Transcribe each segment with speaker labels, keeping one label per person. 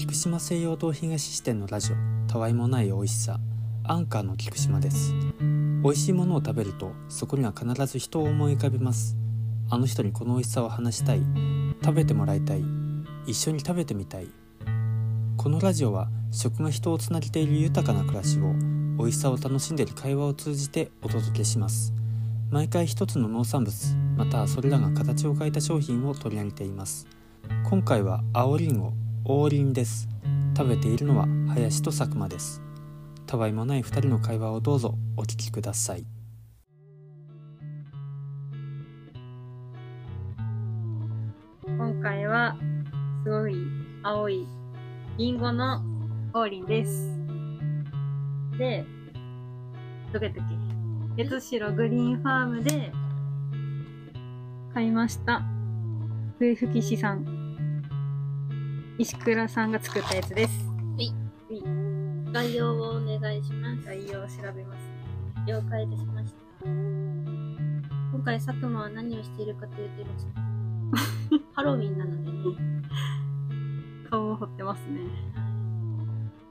Speaker 1: 菊島西洋堂東支店のラジオたわいもない美味しさアンカーの菊島です。美味しいものを食べるとそこには必ず人を思い浮かべます。あの人にこの美味しさを話したい。食べてもらいたい。一緒に食べてみたい。このラジオは食が人をつなげている豊かな暮らしを美味しさを楽しんでいる会話を通じてお届けします。毎回一つの農産物またはそれらが形を変えた商品を取り上げています。今回は青りんご王林です食べているのは林と佐久間ですたわいもない二人の会話をどうぞお聞きください
Speaker 2: 今回はすごい青いリンゴの王林です。で、どこやったっけ？八代グリーンファームで買いました。笛吹市さん。石倉さんが作ったやつです。
Speaker 3: 概要をお願いします。
Speaker 2: 概要を調べます。
Speaker 3: 了解いたしました。今回佐久間は何をしているかというとですね ハロウィンなのでね、
Speaker 2: 顔を彫ってますね。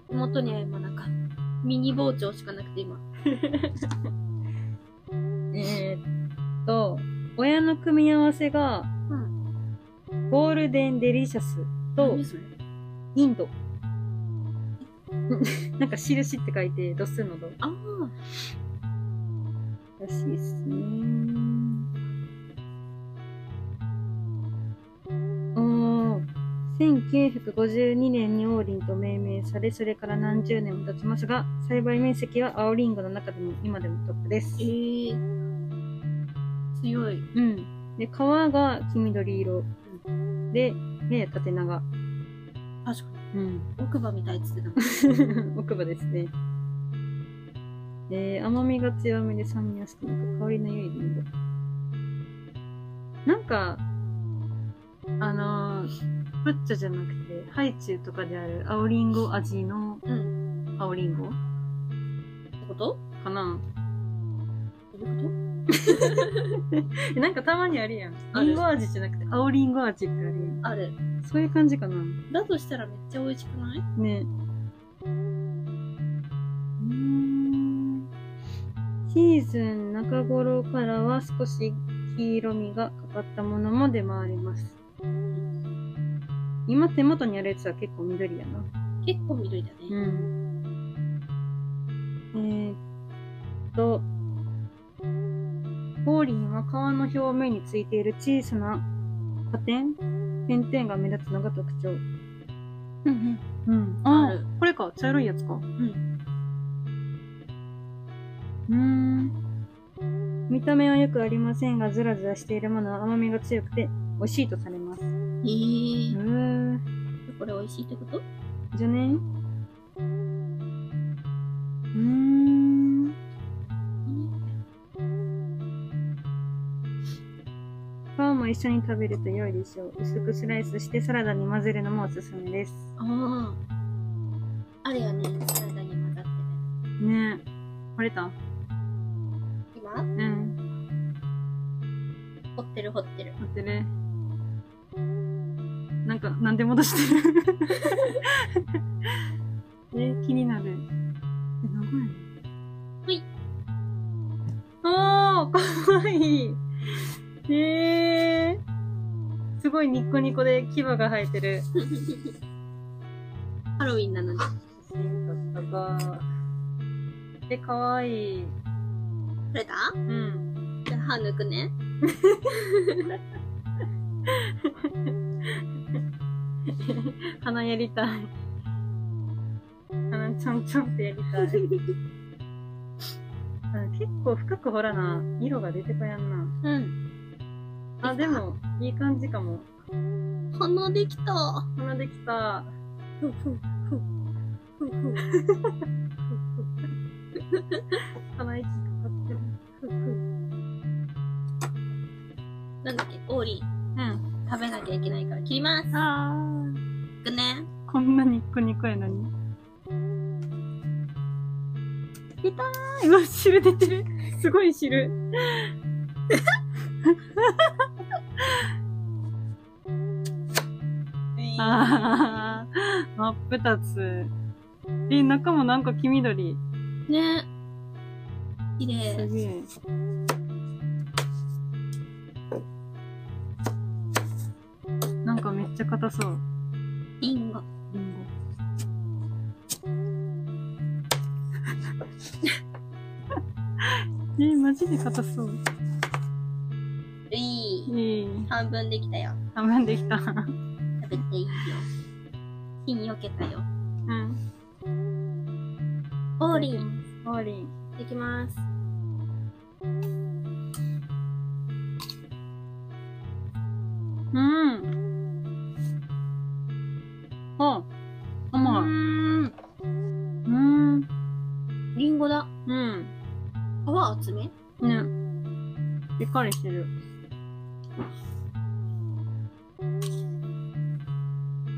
Speaker 3: 手元には今なんかミニ包丁しかなくて今。
Speaker 2: えー、っと、親の組み合わせが、
Speaker 3: うん。
Speaker 2: ゴールデンデリシャスと
Speaker 3: 何それ？
Speaker 2: インド。なんか印って書いて、度数の度。
Speaker 3: あ
Speaker 2: らしいっすね。おー。1952年に王林と命名され、それから何十年も経ちますが、栽培面積は青リンゴの中でも今でもトップです
Speaker 3: あ、え。ー、強い。
Speaker 2: うん。で、皮が黄緑色。で、やや縦長。
Speaker 3: 確か
Speaker 2: うん。
Speaker 3: に。奥歯みたいっつってた。
Speaker 2: 奥歯ですね。えー、甘みが強めで酸味が少なく香りの良いリンゴ。なんか、あのー、プッチョじゃなくて、ハイチュウとかである青リンゴ味の
Speaker 3: うん。
Speaker 2: 青リンゴ
Speaker 3: ってこと？
Speaker 2: かな なんかたまにあるやん。
Speaker 3: ある
Speaker 2: リンゴ味じゃなくて青リンゴ味ってあるやん。
Speaker 3: とある。
Speaker 2: そういう感じかな
Speaker 3: だとしたらめっちゃ美味しくない？
Speaker 2: ねシーズン中頃からは少し黄色みがかかったものも出回ります。今手元にあるやつは結構緑やな。
Speaker 3: 結構緑だね。
Speaker 2: うん。えー、っと、リンは皮の表面についている小さな破点点々が目立つのが特徴。
Speaker 3: うん
Speaker 2: うん。
Speaker 3: ある
Speaker 2: あこれか。茶色いやつか。
Speaker 3: うん。
Speaker 2: うーん。見た目はよくありませんが、ずらずらしているものは甘みが強くて美味しいとされます。
Speaker 3: うん。
Speaker 2: う
Speaker 3: えー、
Speaker 2: ーん。
Speaker 3: これ美味しいってこと？
Speaker 2: じゃね？うーん。一緒に食べると良いでしょう。薄くスライスしてサラダに混ぜるのもおすすめです。
Speaker 3: ああ。あるよね、サラダに混ざって
Speaker 2: ねえ。掘れた？
Speaker 3: る。今？
Speaker 2: うん。
Speaker 3: 掘ってる掘ってる。
Speaker 2: 掘ってる。なんか、なんで戻してる？え、気になる。え、何やね
Speaker 3: ほい。
Speaker 2: おー、ごいニッコニコで牙が生えてる。
Speaker 3: ハロウィンなので。
Speaker 2: 写真撮ったか。え、かわいい。
Speaker 3: 取れた？
Speaker 2: うん。
Speaker 3: じゃあ歯抜くね。
Speaker 2: 鼻やりたい。鼻ちょんちょんってやりたい。うん結構深くほらな、色が出てこやんな。
Speaker 3: うん。
Speaker 2: あ、でも、いい感じかも。
Speaker 3: 鼻できた。
Speaker 2: 鼻できた。
Speaker 3: ふんふんふんふんふん
Speaker 2: 鼻息かかってる。
Speaker 3: ふんふんなんだっけ、オーリー。
Speaker 2: うん。
Speaker 3: 食べなきゃいけないから切ります。
Speaker 2: あ
Speaker 3: いくね。
Speaker 2: ー。こんなニッコニコやのに。痛い。うわ、汁出てる。すごい汁。真っ二つ。え、中もなんか黄緑。
Speaker 3: ね綺
Speaker 2: す
Speaker 3: 麗。
Speaker 2: げえ。なんかめっちゃ硬そう。
Speaker 3: リンゴ。
Speaker 2: リンゴ。え、マジで硬そう。
Speaker 3: いい。
Speaker 2: いい。
Speaker 3: 半分できたよ。
Speaker 2: 半分できた。
Speaker 3: 食べていいよ。火によけたよ。
Speaker 2: うん。
Speaker 3: オーリン。
Speaker 2: オーリン。
Speaker 3: できます。
Speaker 2: うん。あ、
Speaker 3: う
Speaker 2: 甘い。
Speaker 3: ーん。
Speaker 2: うん。
Speaker 3: リンゴだ。
Speaker 2: うん。
Speaker 3: 皮厚め？
Speaker 2: ね。しっかりしてる。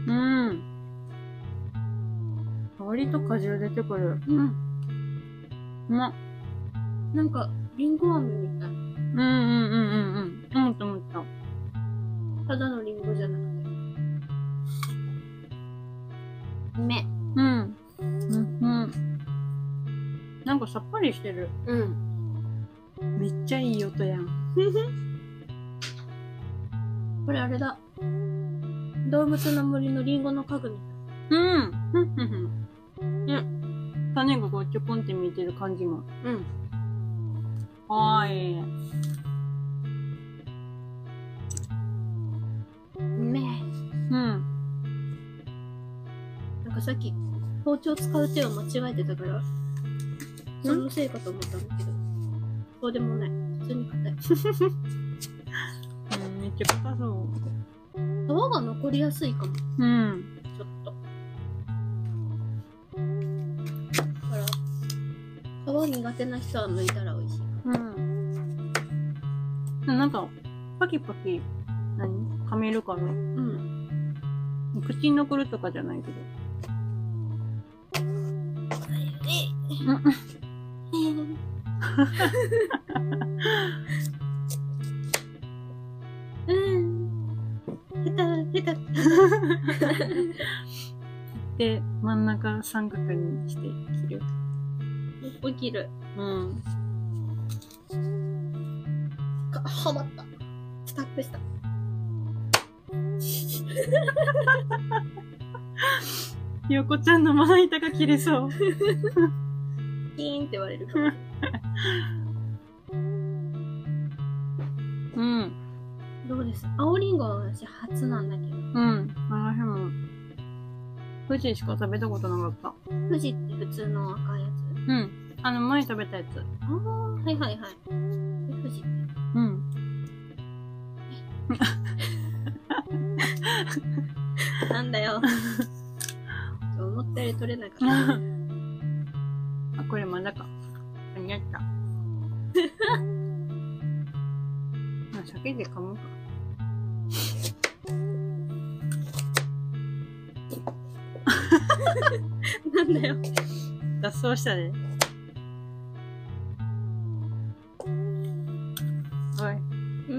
Speaker 2: うん。香りと果汁出てくる。
Speaker 3: うん。
Speaker 2: うまっ。
Speaker 3: なんか、リンゴ飴みたい。
Speaker 2: うんうんうんうんうん。思った思った。
Speaker 3: ただのリンゴじゃなくて。め。
Speaker 2: うん。うんうん。なんかさっぱりしてる。
Speaker 3: うん。
Speaker 2: めっちゃいい音やん。
Speaker 3: これあれだ。動物の森のリンゴの家具みたい。
Speaker 2: うん。うん。種がこうちょこんって見えてる感じも。
Speaker 3: うん。
Speaker 2: はーい。
Speaker 3: め。
Speaker 2: うん。
Speaker 3: なんかさっき、包丁使う手を間違えてたから、そのせいかと思ったんだけど、そうでもない。普通に硬い。
Speaker 2: うん、めっちゃ硬そ
Speaker 3: 皮が残りやすいかも、
Speaker 2: う。うん。
Speaker 3: 苦手な人は剥いたら美味しい。か
Speaker 2: うん。なんか、パキパキ、何？噛めるかな。
Speaker 3: も。うん。
Speaker 2: 口に残るとかじゃないけど。
Speaker 3: うん。下手、下手。
Speaker 2: で、真ん。中三角にして切る。
Speaker 3: 起きる。
Speaker 2: うん。
Speaker 3: かはまった。スタックした。
Speaker 2: ひよこちゃんのまな板が切れそう。
Speaker 3: キーンって言われるか。
Speaker 2: うん。
Speaker 3: どうです？青りんごは私初なんだけど。
Speaker 2: うん。私も、富士しか食べたことなかった。
Speaker 3: 富士って普通の赤いやつ？
Speaker 2: うん。あの、前食べたやつ。
Speaker 3: ああ、はいはいはい。で富士。
Speaker 2: うん。
Speaker 3: なんだよ。思ったより取れなかった。
Speaker 2: あ、これまだか。間に合った。あ、酒で噛むか。
Speaker 3: なんだよ。
Speaker 2: 脱走したで。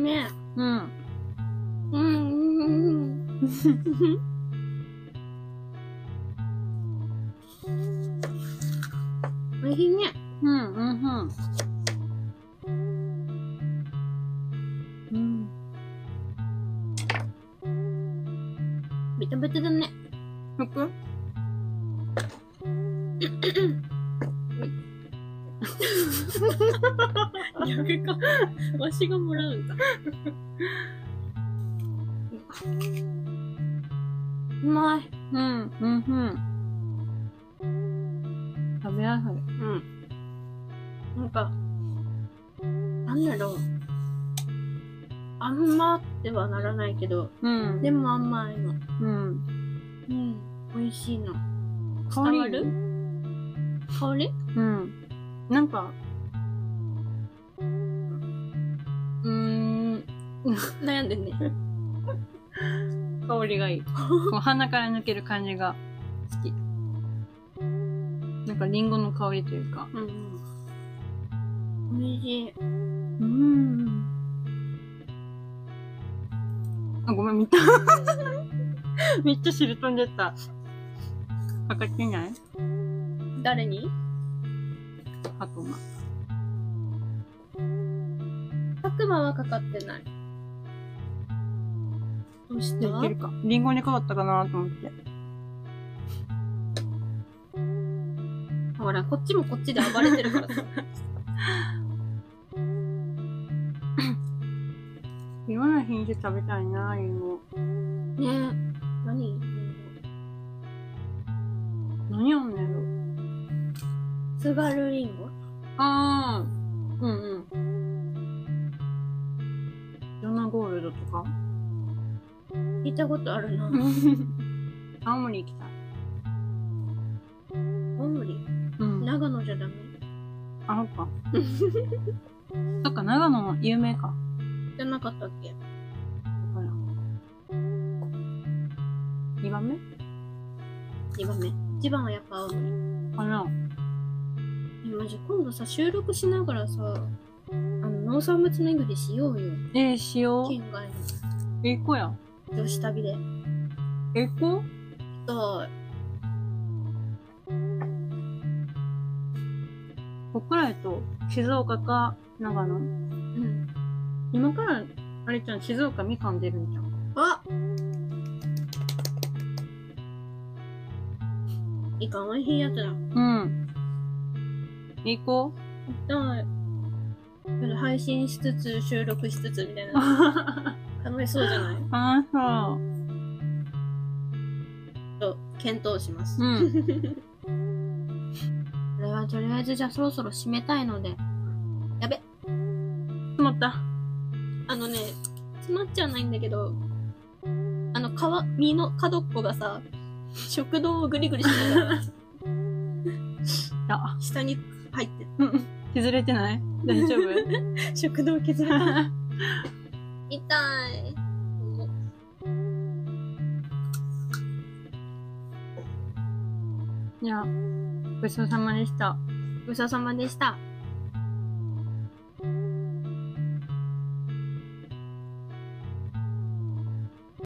Speaker 3: ね。
Speaker 2: うん。
Speaker 3: うん、うん、うん。おいしいね。
Speaker 2: うん、うん、うん。うん。
Speaker 3: ベタベタだね。
Speaker 2: 服
Speaker 3: 逆か。わしがもらうんだ。うまい。
Speaker 2: うん、うん、うん。食べやすい。
Speaker 3: うん。なんか、なんだろう。あんまってはならないけど、
Speaker 2: うん。
Speaker 3: でも甘いの。
Speaker 2: うん。
Speaker 3: うん。美味しいの。伝わる？香り？
Speaker 2: うん。なんか、
Speaker 3: 悩んでんね。
Speaker 2: 香りがいい。こう鼻から抜ける感じが好き。なんかリンゴの香りというか。
Speaker 3: うん。美味しい。
Speaker 2: うん。あ、ごめん、見た。めっちゃ汁飛んでった。かかってない？
Speaker 3: 誰に？
Speaker 2: あとま。
Speaker 3: 白馬はかかってない。どうした？
Speaker 2: いけるか。リンゴにかかったかなと思って。
Speaker 3: ほら、こっちもこっちで暴れてるからさ。
Speaker 2: いろんな品種食べたいな、リンゴ。
Speaker 3: ねえ。何？
Speaker 2: 何やんねんろ。
Speaker 3: 津軽りんご
Speaker 2: あー。うんうん。ジョナゴールドとか？
Speaker 3: 聞いたことあるな。
Speaker 2: 青森行きたい。
Speaker 3: 青森？
Speaker 2: うん。
Speaker 3: 長野じゃダメ？
Speaker 2: あ、そっか。そっか、長野の有名か。
Speaker 3: じゃなかったっけ？
Speaker 2: だから。2番目
Speaker 3: ?2 番目。1番はやっぱ青森。
Speaker 2: かな
Speaker 3: え、マジ今度さ、収録しながらさ、あの、農産物巡りしようよ。
Speaker 2: えー、しよう。
Speaker 3: 県外
Speaker 2: え、行こうや。
Speaker 3: の女子旅で。
Speaker 2: え、行こう？
Speaker 3: と、
Speaker 2: こらやと、静岡か長野？
Speaker 3: うん。
Speaker 2: 今から、あれちゃん、静岡みかん出るんじゃん。
Speaker 3: あいかん美味しいやつだ。
Speaker 2: うん。行こ
Speaker 3: 痛い。配信しつつ、収録しつつみたいうな。
Speaker 2: あ
Speaker 3: 楽しそうじゃない？
Speaker 2: あ、そう。
Speaker 3: と、検討します。
Speaker 2: うん。
Speaker 3: これはとりあえずじゃあそろそろ締めたいので。やべ。
Speaker 2: 詰まった。
Speaker 3: あのね、詰まっちゃわないんだけど、あの、皮、身の角っこがさ、食道をグリグリしながら
Speaker 2: あ、
Speaker 3: 下に入って、
Speaker 2: うんうん。削れてない？大丈夫？
Speaker 3: 食道削れた。痛い。
Speaker 2: じゃあ、ごちそうさまでした。
Speaker 3: ごちそうさまでした。